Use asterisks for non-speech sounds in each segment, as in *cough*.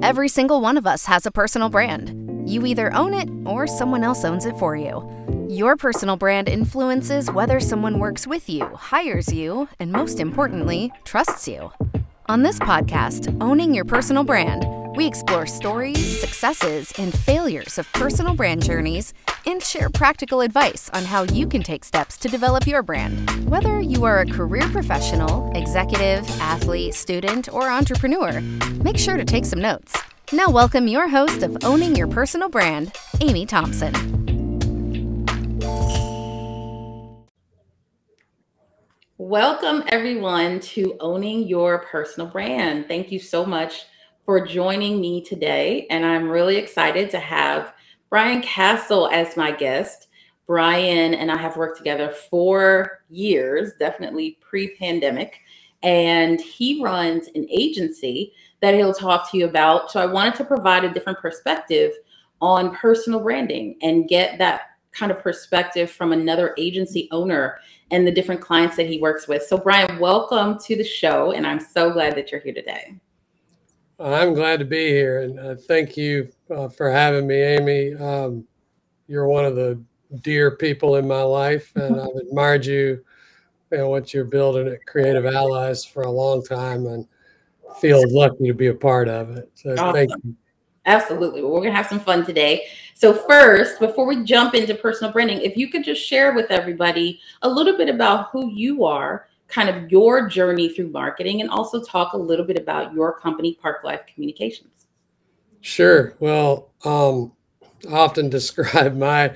Every single one of us has a personal brand. You either own it or someone else owns it for you. Your personal brand influences whether someone works with you, hires you, and most importantly, trusts you. On this podcast, Owning Your Personal Brand, we explore stories, successes, and failures of personal brand journeys and share practical advice on how you can take steps to develop your brand. Whether you are a career professional, executive, athlete, student, or entrepreneur, make sure to take some notes. Now, welcome your host of Owning Your Personal Brand, Amy Thompson. Welcome, everyone, to Owning Your Personal Brand. Thank you so much for joining me today. And I'm really excited to have Brian Castle as my guest. Brian and I have worked together for years, definitely pre pandemic. And he runs an agency that he'll talk to you about. So I wanted to provide a different perspective on personal branding and get that kind of perspective from another agency owner and the different clients that he works with. So, Brian, welcome to the show. And I'm so glad that you're here today. I'm glad to be here, and uh, thank you uh, for having me, Amy. Um, you're one of the dear people in my life, and *laughs* I've admired you, know, what you're building at Creative Allies for a long time, and feel lucky to be a part of it. So awesome. thank you. Absolutely. Well, we're going to have some fun today. So, first, before we jump into personal branding, if you could just share with everybody a little bit about who you are kind of your journey through marketing and also talk a little bit about your company, Park Life Communications. Sure. Well, um, I often *laughs* describe my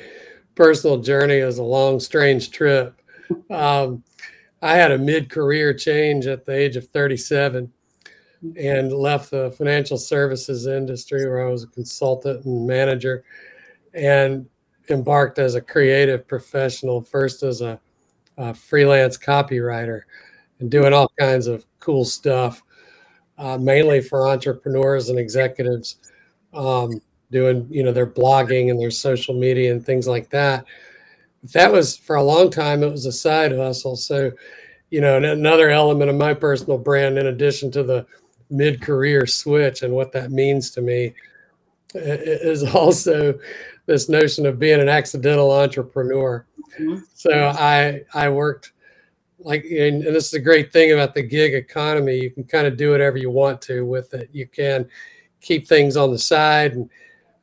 personal journey as a long, strange trip. Um, I had a mid career change at the age of 37 and left the financial services industry where I was a consultant and manager and embarked as a creative professional, first as a uh, freelance copywriter and doing all kinds of cool stuff, uh, mainly for entrepreneurs and executives, um, doing you know their blogging and their social media and things like that. That was for a long time. It was a side hustle. So, you know, another element of my personal brand, in addition to the mid-career switch and what that means to me, is *laughs* also this notion of being an accidental entrepreneur. Mm-hmm. So I I worked like and, and this is a great thing about the gig economy. You can kind of do whatever you want to with it. You can keep things on the side. And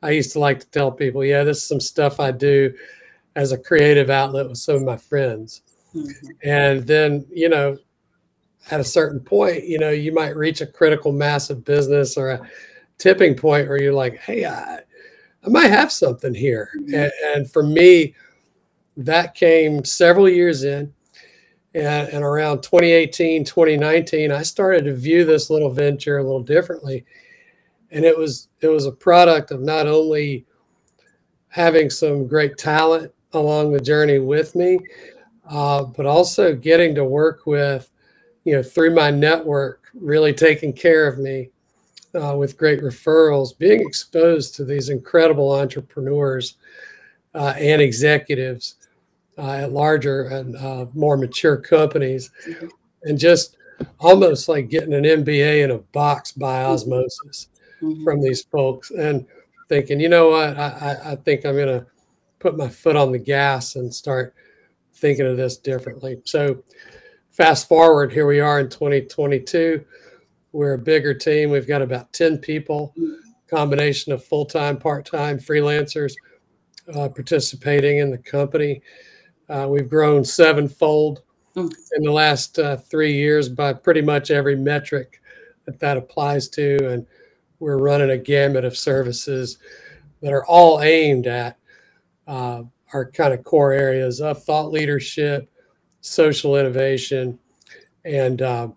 I used to like to tell people, yeah, this is some stuff I do as a creative outlet with some of my friends. Mm-hmm. And then, you know, at a certain point, you know, you might reach a critical mass of business or a tipping point where you're like, hey, I, I might have something here. Mm-hmm. And, and for me, that came several years in. And, and, around 2018, 2019, I started to view this little venture a little differently. And it was it was a product of not only having some great talent along the journey with me, uh, but also getting to work with, you know, through my network, really taking care of me uh, with great referrals, being exposed to these incredible entrepreneurs uh, and executives uh, at larger and uh, more mature companies, and just almost like getting an MBA in a box by osmosis mm-hmm. from these folks, and thinking, you know what, I, I think I'm going to put my foot on the gas and start thinking of this differently. So, fast forward, here we are in 2022. We're a bigger team. We've got about 10 people, combination of full time, part time freelancers uh, participating in the company. Uh, we've grown sevenfold mm. in the last uh, three years by pretty much every metric that that applies to. And we're running a gamut of services that are all aimed at uh, our kind of core areas of thought leadership, social innovation, and uh,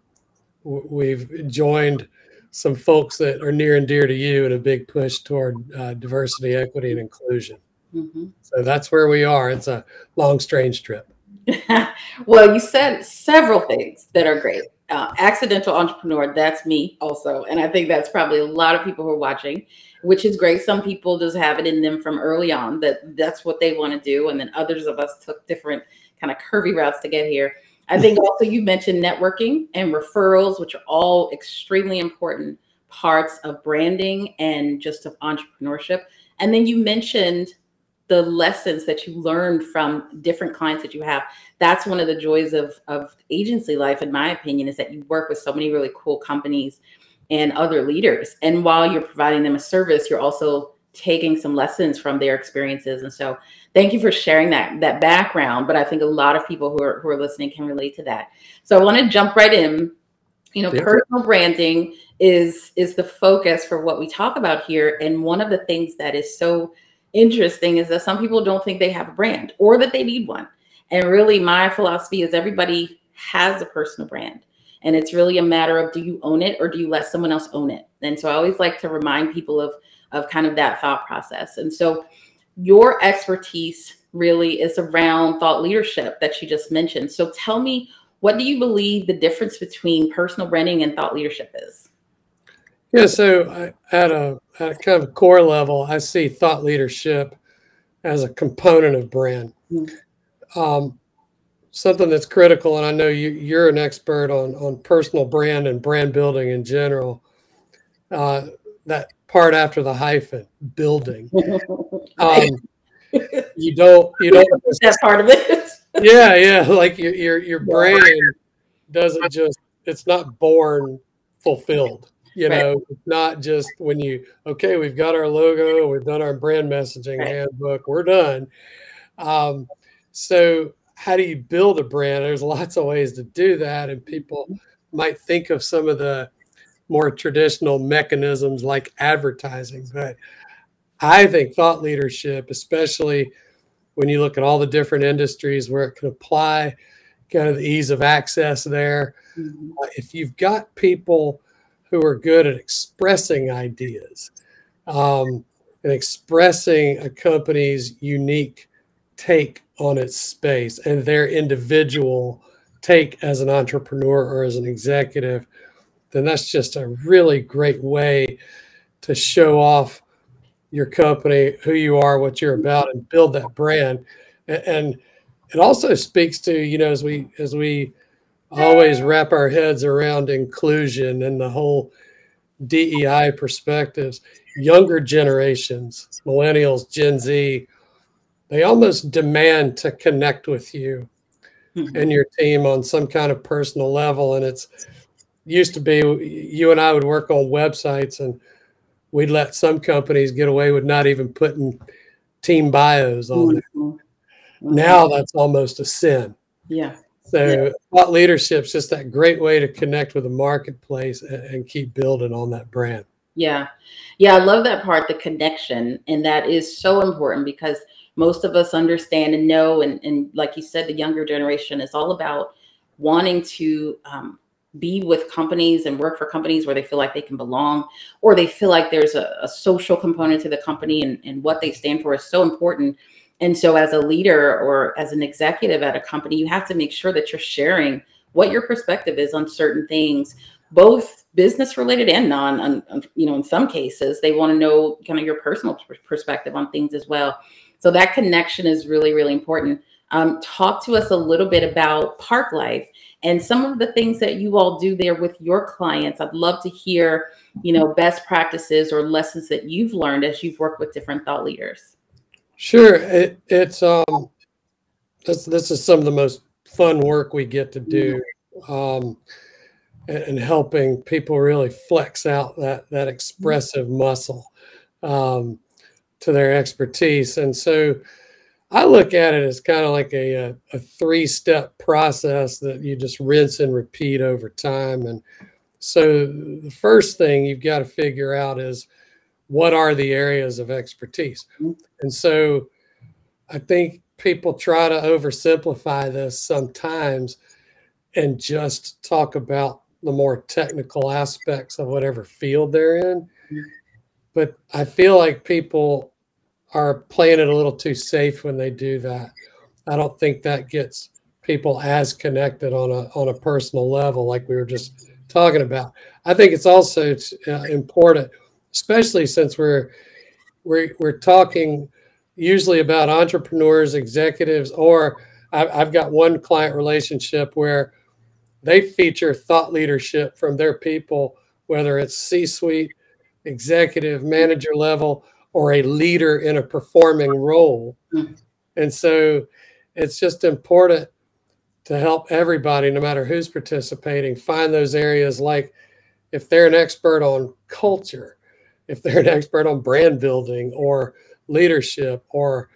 we've joined some folks that are near and dear to you in a big push toward uh, diversity, equity, and inclusion. Mm-hmm. So that's where we are. It's a long, strange trip. *laughs* well, you said several things that are great. Uh, accidental entrepreneur, that's me also. And I think that's probably a lot of people who are watching, which is great. Some people just have it in them from early on that that's what they want to do. And then others of us took different kind of curvy routes to get here. I think also you mentioned networking and referrals, which are all extremely important parts of branding and just of entrepreneurship. And then you mentioned the lessons that you learned from different clients that you have. That's one of the joys of, of agency life, in my opinion, is that you work with so many really cool companies and other leaders. And while you're providing them a service, you're also taking some lessons from their experiences. And so thank you for sharing that that background. But I think a lot of people who are who are listening can relate to that. So I want to jump right in. You know, yeah. personal branding is is the focus for what we talk about here. And one of the things that is so interesting is that some people don't think they have a brand or that they need one. And really my philosophy is everybody has a personal brand. And it's really a matter of do you own it or do you let someone else own it? And so I always like to remind people of of kind of that thought process. And so your expertise really is around thought leadership that you just mentioned. So tell me, what do you believe the difference between personal branding and thought leadership is? Yeah, so I, at a at a kind of core level, I see thought leadership as a component of brand. Mm-hmm. Um, something that's critical, and I know you, you're an expert on on personal brand and brand building in general. Uh, that part after the hyphen, building. *laughs* Um, you don't you don't *laughs* that part of it. *laughs* yeah, yeah. Like your your your brain doesn't just it's not born fulfilled. You right. know, it's not just when you okay, we've got our logo, we've done our brand messaging right. handbook, we're done. Um, so how do you build a brand? There's lots of ways to do that, and people mm-hmm. might think of some of the more traditional mechanisms like advertising. But I think thought leadership, especially when you look at all the different industries where it can apply, kind of the ease of access there. Mm-hmm. Uh, if you've got people who are good at expressing ideas um, and expressing a company's unique take on its space and their individual take as an entrepreneur or as an executive, then that's just a really great way to show off your company, who you are, what you're about, and build that brand. And it also speaks to, you know, as we as we always wrap our heads around inclusion and the whole DEI perspectives, younger generations, millennials, Gen Z, they almost demand to connect with you mm-hmm. and your team on some kind of personal level. And it's used to be you and I would work on websites and we'd let some companies get away with not even putting team bios on mm-hmm. there. Mm-hmm. Now that's almost a sin. Yeah. So yeah. thought leadership is just that great way to connect with the marketplace and, and keep building on that brand. Yeah. Yeah, I love that part, the connection. And that is so important because most of us understand and know and, and like you said, the younger generation is all about wanting to um, be with companies and work for companies where they feel like they can belong or they feel like there's a, a social component to the company and, and what they stand for is so important. And so as a leader or as an executive at a company you have to make sure that you're sharing what your perspective is on certain things both business related and non you know in some cases they want to know kind of your personal perspective on things as well. So that connection is really really important um, talk to us a little bit about park life and some of the things that you all do there with your clients. I'd love to hear, you know, best practices or lessons that you've learned as you've worked with different thought leaders. Sure, it, it's um, this this is some of the most fun work we get to do, um, and, and helping people really flex out that that expressive muscle um, to their expertise, and so I look at it as kind of like a, a, a three step process that you just rinse and repeat over time. And so the first thing you've got to figure out is what are the areas of expertise? Mm-hmm. And so I think people try to oversimplify this sometimes and just talk about the more technical aspects of whatever field they're in. Mm-hmm. But I feel like people are playing it a little too safe when they do that. I don't think that gets people as connected on a on a personal level like we were just talking about. I think it's also uh, important, especially since we're we're we're talking usually about entrepreneurs, executives, or I've got one client relationship where they feature thought leadership from their people, whether it's C suite, executive, manager level, or a leader in a performing role. Mm-hmm. And so it's just important to help everybody, no matter who's participating, find those areas like if they're an expert on culture, if they're an expert on brand building or leadership or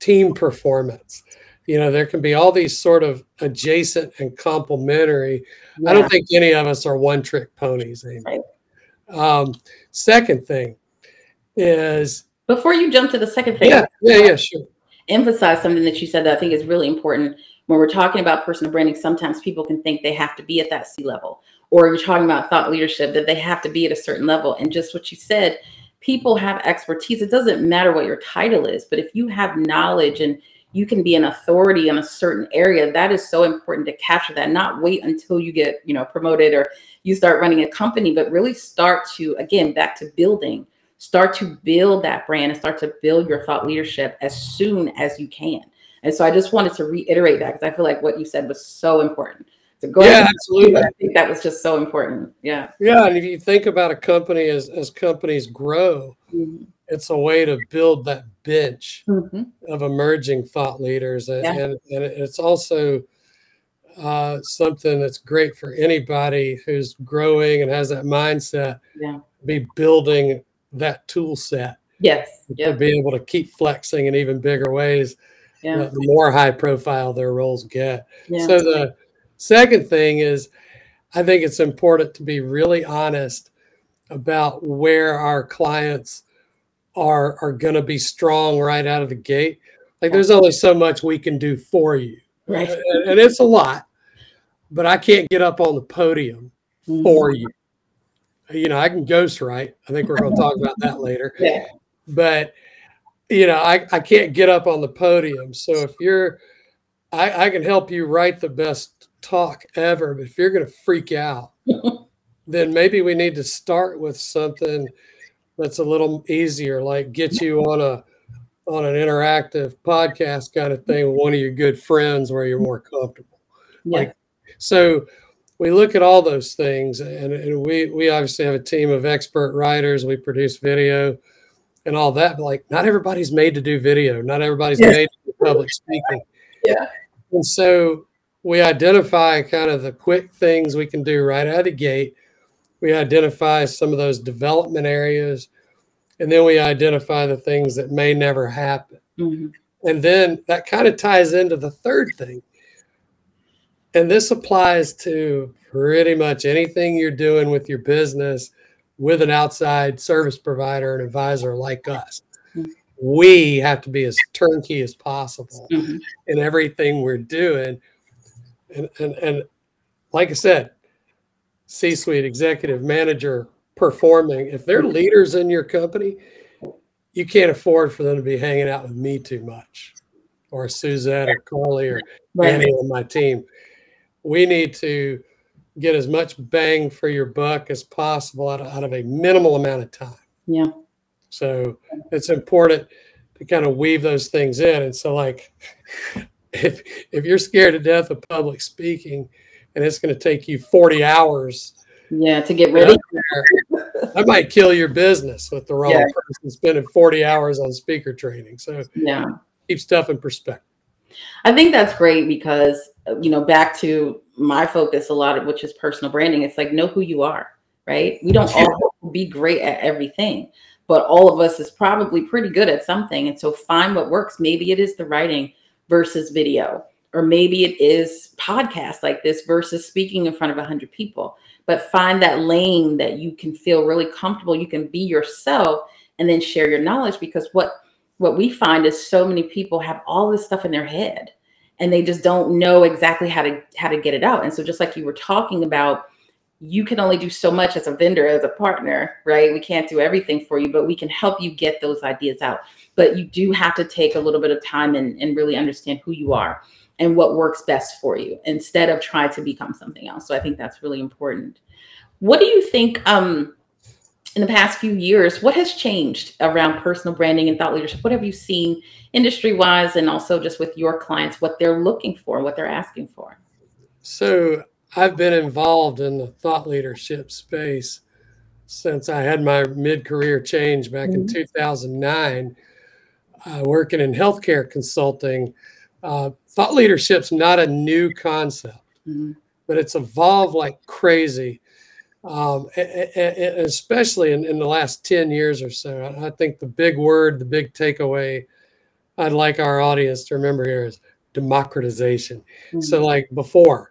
team performance. You know, there can be all these sort of adjacent and complementary. Yeah. I don't think any of us are one trick ponies. Amy. Right. Um, second thing is before you jump to the second thing. Yeah, yeah, yeah, sure. Emphasize something that you said that I think is really important when we're talking about personal branding. Sometimes people can think they have to be at that C level, or you're talking about thought leadership that they have to be at a certain level. And just what you said, people have expertise. It doesn't matter what your title is, but if you have knowledge and you can be an authority in a certain area, that is so important to capture that. Not wait until you get, you know, promoted or you start running a company, but really start to, again, back to building, start to build that brand and start to build your thought leadership as soon as you can. And so I just wanted to reiterate that because I feel like what you said was so important. So go yeah, absolutely. I think that was just so important. Yeah. Yeah. And if you think about a company as, as companies grow, mm-hmm. it's a way to build that bench mm-hmm. of emerging thought leaders. And, yeah. and, and it's also uh, something that's great for anybody who's growing and has that mindset. Yeah. Be building that tool set. Yes. To be able to keep flexing in even bigger ways. Yeah. The more high profile their roles get. Yeah. So the Second thing is, I think it's important to be really honest about where our clients are are going to be strong right out of the gate. Like there's only so much we can do for you, right? And, and it's a lot, but I can't get up on the podium mm-hmm. for you. You know, I can ghost write. I think we're going to talk about that *laughs* later. Yeah. But you know, I, I can't get up on the podium. So if you're I, I can help you write the best talk ever, but if you're going to freak out, *laughs* then maybe we need to start with something that's a little easier, like get you on a on an interactive podcast kind of thing with one of your good friends where you're more comfortable. Yeah. Like so we look at all those things and, and we we obviously have a team of expert writers, we produce video and all that, but like not everybody's made to do video, not everybody's yeah. made to do public speaking. Yeah. And so we identify kind of the quick things we can do right out of the gate. We identify some of those development areas, and then we identify the things that may never happen. Mm-hmm. And then that kind of ties into the third thing. And this applies to pretty much anything you're doing with your business with an outside service provider and advisor like us. We have to be as turnkey as possible mm-hmm. in everything we're doing and, and, and like I said, C suite executive manager performing, if they're leaders in your company, you can't afford for them to be hanging out with me too much or Suzette or Carly or right. any on my team. We need to get as much bang for your buck as possible out of, out of a minimal amount of time. Yeah. So it's important to kind of weave those things in. And so, like, *laughs* if if you're scared to death of public speaking and it's going to take you 40 hours yeah to get ready *laughs* i might kill your business with the wrong yeah. person spending 40 hours on speaker training so yeah keep stuff in perspective i think that's great because uh, you know back to my focus a lot of which is personal branding it's like know who you are right? We don't all be great at everything but all of us is probably pretty good at something and so find what works. Maybe it is the writing versus video or maybe it is podcast like this versus speaking in front of a 100 people but find that lane that you can feel really comfortable you can be yourself and then share your knowledge because what what we find is so many people have all this stuff in their head and they just don't know exactly how to how to get it out. And so just like you were talking about you can only do so much as a vendor as a partner right? We can't do everything for you but we can help you get those ideas out. But you do have to take a little bit of time and, and really understand who you are and what works best for you instead of trying to become something else. So i think that's really important. What do you think um in the past few years, what has changed around personal branding and thought leadership? What have you seen industry wise and also just with your clients, what they're looking for, what they're asking for? So I've been involved in the thought leadership space since I had my mid career change back mm-hmm. in 2009, uh, working in healthcare consulting. Uh, thought leadership's not a new concept, mm-hmm. but it's evolved like crazy um, especially in, in the last 10 years or so. I think the big word, the big takeaway I'd like our audience to remember here is democratization. Mm-hmm. So like before,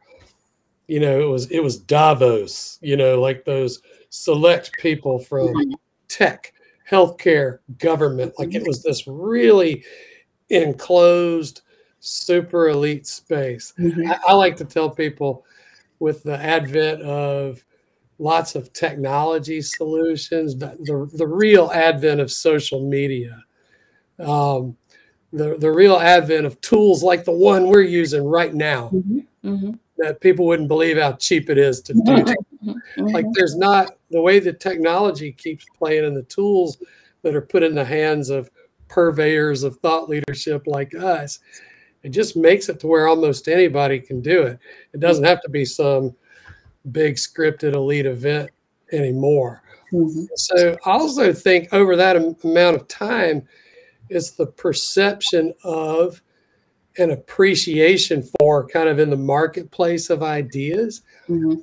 you know, it was it was Davos, you know, like those select people from mm-hmm. tech, healthcare, government. Like it was this really enclosed, super elite space. Mm-hmm. I, I like to tell people with the advent of lots of technology solutions, the, the, the real advent of social media, um, the, the real advent of tools like the one we're using right now mm-hmm. Mm-hmm. that people wouldn't believe how cheap it is to do. Mm-hmm. mm-hmm. Like there's not the way the technology keeps playing and the tools that are put in the hands of purveyors of thought leadership like us. It just makes it to where almost anybody can do it. It doesn't have to be some big scripted elite event anymore. Mm-hmm. So I also think over that amount of time, it's the perception of an appreciation for kind of in the marketplace of ideas mm-hmm.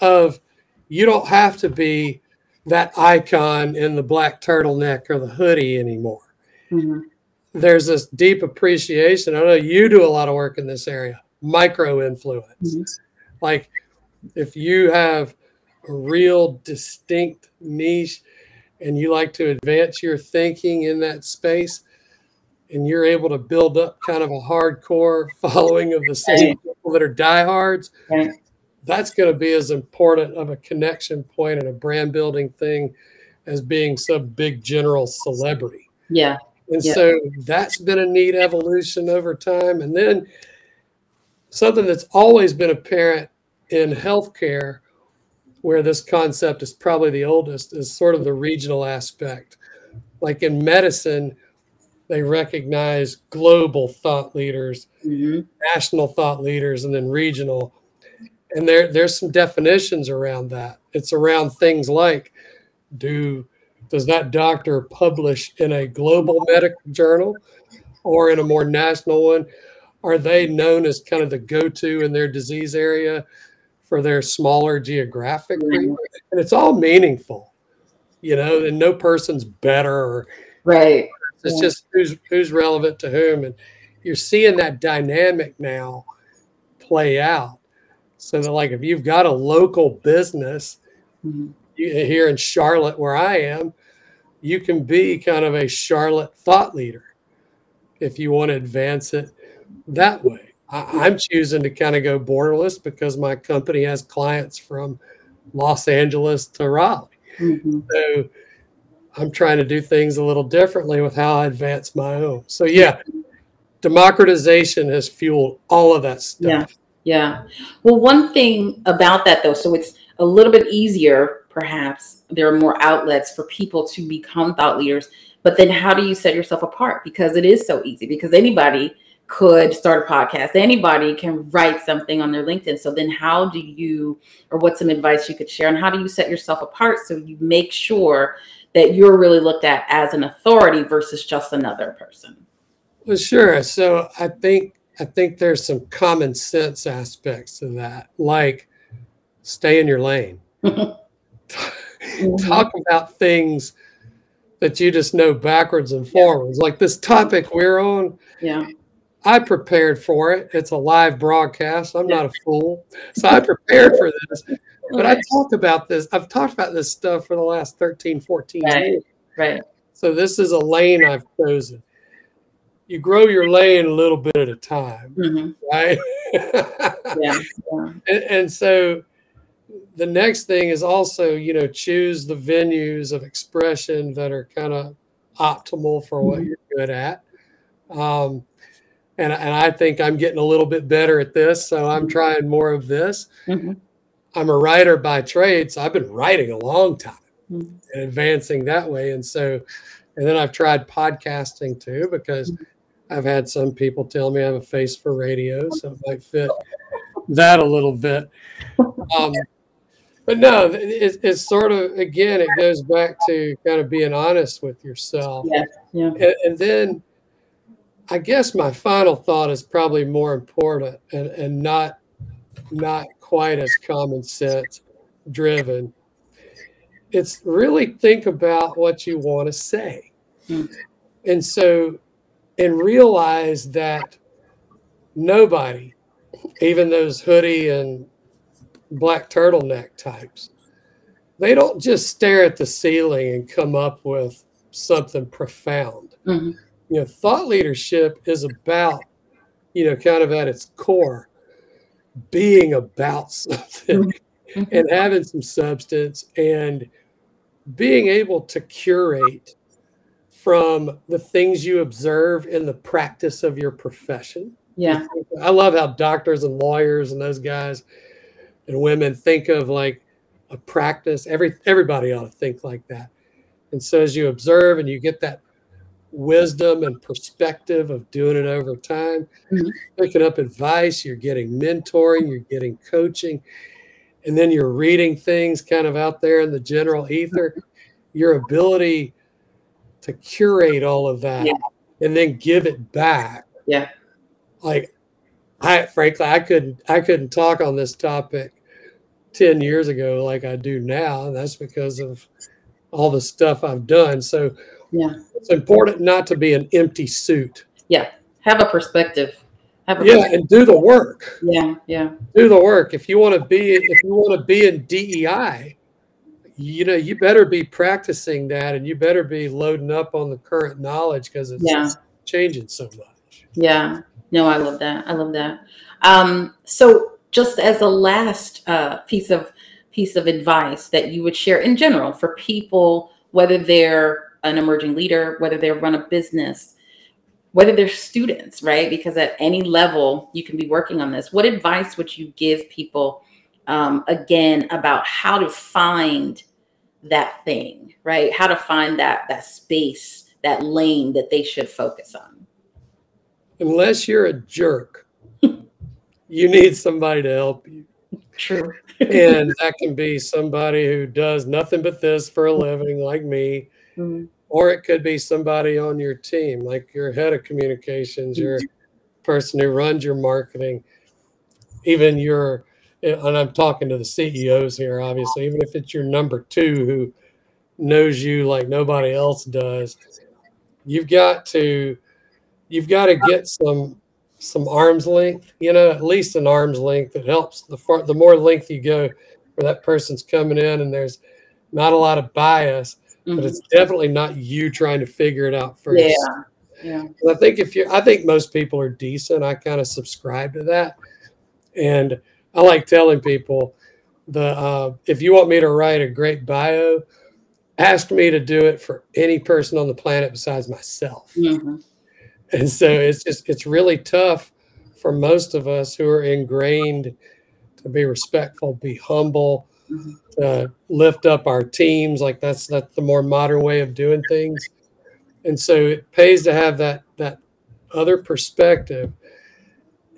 of you don't have to be that icon in the black turtleneck or the hoodie anymore. Mm-hmm. There's this deep appreciation. I know you do a lot of work in this area, micro influence. Like if you have a real distinct niche and you like to advance your thinking in that space and you're able to build up kind of a hardcore *laughs* following of the same people that are diehards, that's going to be as important of a connection point and a brand building thing as being some big general celebrity. Yeah. And yeah. so that's been a neat evolution over time. And then something that's always been apparent in healthcare, where this concept is probably the oldest, is sort of the regional aspect. Like in medicine, they recognize global thought leaders, mm-hmm. national thought leaders, and then regional. And there, there's some definitions around that. It's around things like do does that doctor publish in a global medical journal or in a more national one? Are they known as kind of the go-to in their disease area? For their smaller geographic mm-hmm. and it's all meaningful you know and no person's better or right it's just who's who's relevant to whom and you're seeing that dynamic now play out so that like if you've got a local business mm-hmm. here in charlotte where i am you can be kind of a charlotte thought leader if you want to advance it that way I, am choosing to kind of go borderless because my company has clients from Los Angeles to Raleigh. Mm-hmm. So I'm trying to do things a little differently with how I advance my own. So yeah, democratization has fueled all of that stuff. Yeah. Yeah. Well, one thing about that though, so it's a little bit easier, perhaps. There are more outlets for people to become thought leaders. But then how do you set yourself apart? Because it is so easy, because anybody could start a podcast. Anybody can write something on their LinkedIn. So then how do you or what's some advice you could share and how do you set yourself apart so you make sure that you're really looked at as an authority versus just another person? Well, sure. So I think I think there's some common sense aspects to that, like stay in your lane. *laughs* *laughs* Talk about things that you just know backwards and forwards. Yeah. Like this topic we're on. Yeah. I prepared for it. It's a live broadcast. I'm not a fool. So I prepared for this. But I talked about this. I've talked about this stuff for the last 13, 14 right. years. Right. So this is a lane I've chosen. You grow your lane a little bit at a time, mm-hmm. right? *laughs* yeah. yeah. *laughs* And, and so the next thing is also, you know, choose the venues of expression that are kind of optimal for what mm-hmm. you're good at. Um, and and I think I'm getting a little bit better at this, so I'm mm-hmm. trying more of this. Mm-hmm. I'm a writer by trade, so I've been writing a long time. mm-hmm. and advancing that way. And so, and then I've tried podcasting too because mm-hmm. I've had some people tell me I have a face for radio, so it might fit *laughs* that a little bit. Um, but no, it, it's sort of again, it goes back to kind of being honest with yourself. Yeah, yeah. And, and then, I guess my final thought is probably more important and, and not not quite as common sense driven. It's really think about what you want to say. Mm. And so, and realize that nobody, even those hoodie and black turtleneck types, they don't just stare at the ceiling and come up with something profound. Mm-hmm. You know, thought leadership is about, you know, kind of at its core, being about *laughs* something mm-hmm. and having some substance and being able to curate from the things you observe in the practice of your profession. Yeah. I love how doctors and lawyers and those guys and women think of like a practice. Every everybody ought to think like that. And so as you observe and you get that wisdom and perspective of doing it over time, mm-hmm. picking up advice, you're getting mentoring, you're getting coaching, and then you're reading things kind of out there in the general ether. Your ability to curate all of that yeah. and then give it back. Yeah. Like I frankly I couldn't I couldn't talk on this topic 10 years ago like I do now. And that's because of all the stuff I've done. So yeah, it's important not to be an empty suit. Yeah. Have a perspective. Have a yeah, perspective. and do the work. Yeah, yeah. Do the work. If you want to be if you want to be in DEI, you know, you better be practicing that and you better be loading up on the current knowledge because it's yeah. changing so much. Yeah. No, I love that. I love that. Um, so just as a last uh, piece of piece of advice that you would share in general for people, whether they're an emerging leader, whether they run a business, whether they're students, right? Because at any level you can be working on this. What advice would you give people um, again about how to find that thing, right? How to find that that space, that lane that they should focus on unless you're a jerk, *laughs* you need somebody to help you. True. and that can be somebody who does nothing but this for a living, like me. Mm-hmm. Or it could be somebody on your team, like your head of communications, your person who runs your marketing, even your, and I'm talking to the CEOs here, obviously, even if it's your number two who knows you like nobody else does, you've got to you've got to get some some arm's length, you know, at least an arm's length that helps. The far, the more length you go where that person's coming in and there's not a lot of bias, mm-hmm. but it's definitely not you trying to figure it out first. Yeah. Yeah. I think if you I think most people are decent. I kind of subscribe to that. And I like telling people the uh, if you want me to write a great bio, ask me to do it for any person on the planet besides myself. Mm-hmm and so it's just it's really tough for most of us who are ingrained to be respectful be humble to lift up our teams. Like that's that's the more modern way of doing things. And so it pays to have that that other perspective.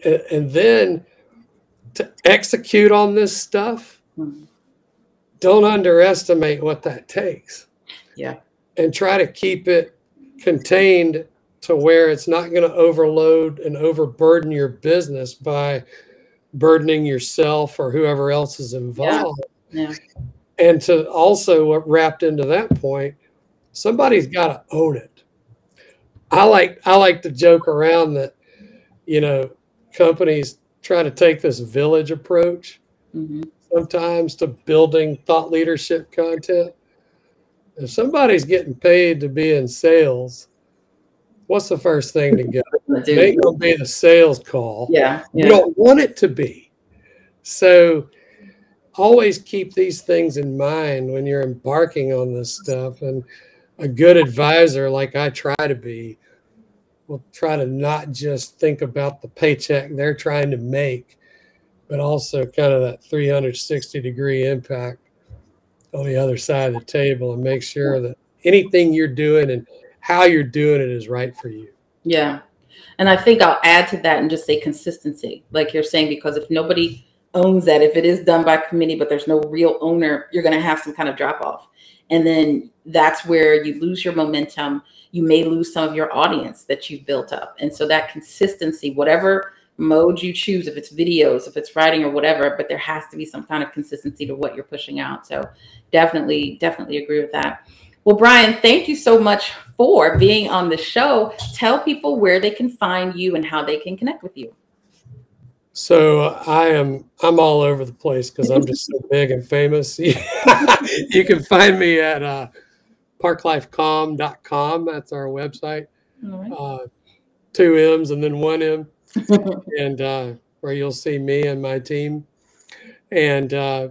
And, and then to execute on this stuff don't underestimate what that takes. Yeah. And try to keep it contained to where it's not going to overload and overburden your business by burdening yourself or whoever else is involved. Yeah. Yeah. And to also what wrapped into that point, somebody's got to own it. I like I like to joke around that, you know, companies try to take this village approach mm-hmm. sometimes to building thought leadership content. If somebody's getting paid to be in sales, what's the first thing to get? *laughs* It ain't gonna be the sales call. Yeah, yeah. You don't want it to be. So always keep these things in mind when you're embarking on this stuff. And a good advisor, like I try to be, will try to not just think about the paycheck they're trying to make, but also kind of that 360 degree impact on the other side of the table and make sure that anything you're doing and how you're doing it is right for you. Yeah. And I think I'll add to that and just say consistency, like you're saying, because if nobody owns that, if it is done by committee, but there's no real owner, you're going to have some kind of drop off. And then that's where you lose your momentum. You may lose some of your audience that you've built up. And so that consistency, whatever mode you choose, if it's videos, if it's writing or whatever, but there has to be some kind of consistency to what you're pushing out. So definitely, definitely agree with that. Well, Brian, thank you so much for being on the show. Tell people where they can find you and how they can connect with you. So I am I'm all over the place because I'm just so big and famous. *laughs* you can find me at uh, parklifecom.com. That's our website. Right. Uh, two M's and then one M, *laughs* and uh, where you'll see me and my team. And uh,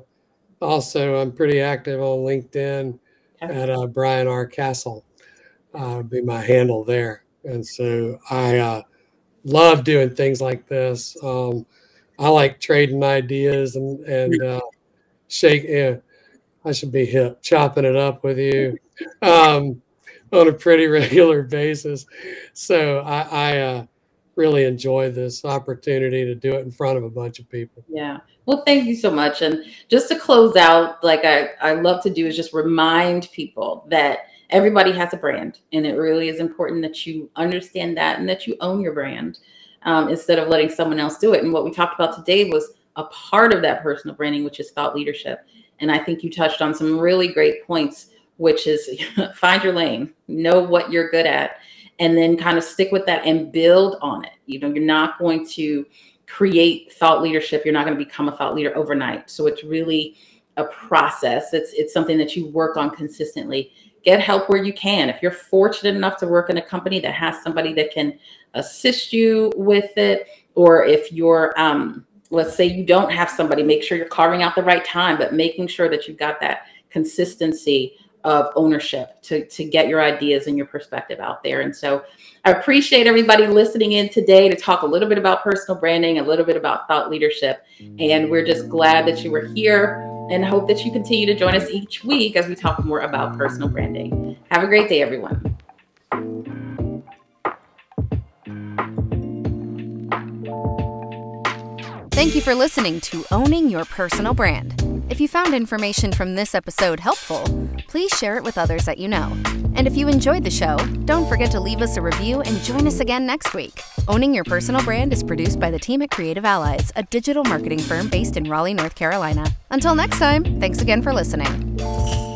also, I'm pretty active on LinkedIn at uh, Brian R. Castle. Uh, be my handle there. And so I uh, love doing things like this. Um, I like trading ideas and and *laughs* uh, shake. Yeah, I should be hip, chopping it up with you um, on a pretty *laughs* regular basis. So I, I uh, really enjoy this opportunity to do it in front of a bunch of people. Yeah. Well, thank you so much. And just to close out, like I, I love to do is just remind people that everybody has a brand and it really is important that you understand that and that you own your brand um, instead of letting someone else do it. And what we talked about today was a part of that personal branding, which is thought leadership. And I think you touched on some really great points, which is *laughs* find your lane, know what you're good at, and then kind of stick with that and build on it. You know, you're not going to create thought leadership. You're not going to become a thought leader overnight. So it's really a process. It's it's something that you work on consistently. Get help where you can. If you're fortunate enough to work in a company that has somebody that can assist you with it, or if you're um, let's say you don't have somebody, make sure you're carving out the right time, but making sure that you've got that consistency of ownership to, to get your ideas and your perspective out there. And so I appreciate everybody listening in today to talk a little bit about personal branding, a little bit about thought leadership. And we're just glad that you were here and hope that you continue to join us each week as we talk more about personal branding. Have a great day, everyone. Thank you for listening to Owning Your Personal Brand. If you found information from this episode helpful, please share it with others that you know. And if you enjoyed the show, don't forget to leave us a review and join us again next week. Owning Your Personal Brand is produced by the team at Creative Allies, a digital marketing firm based in Raleigh, North Carolina. Until next time, thanks again for listening.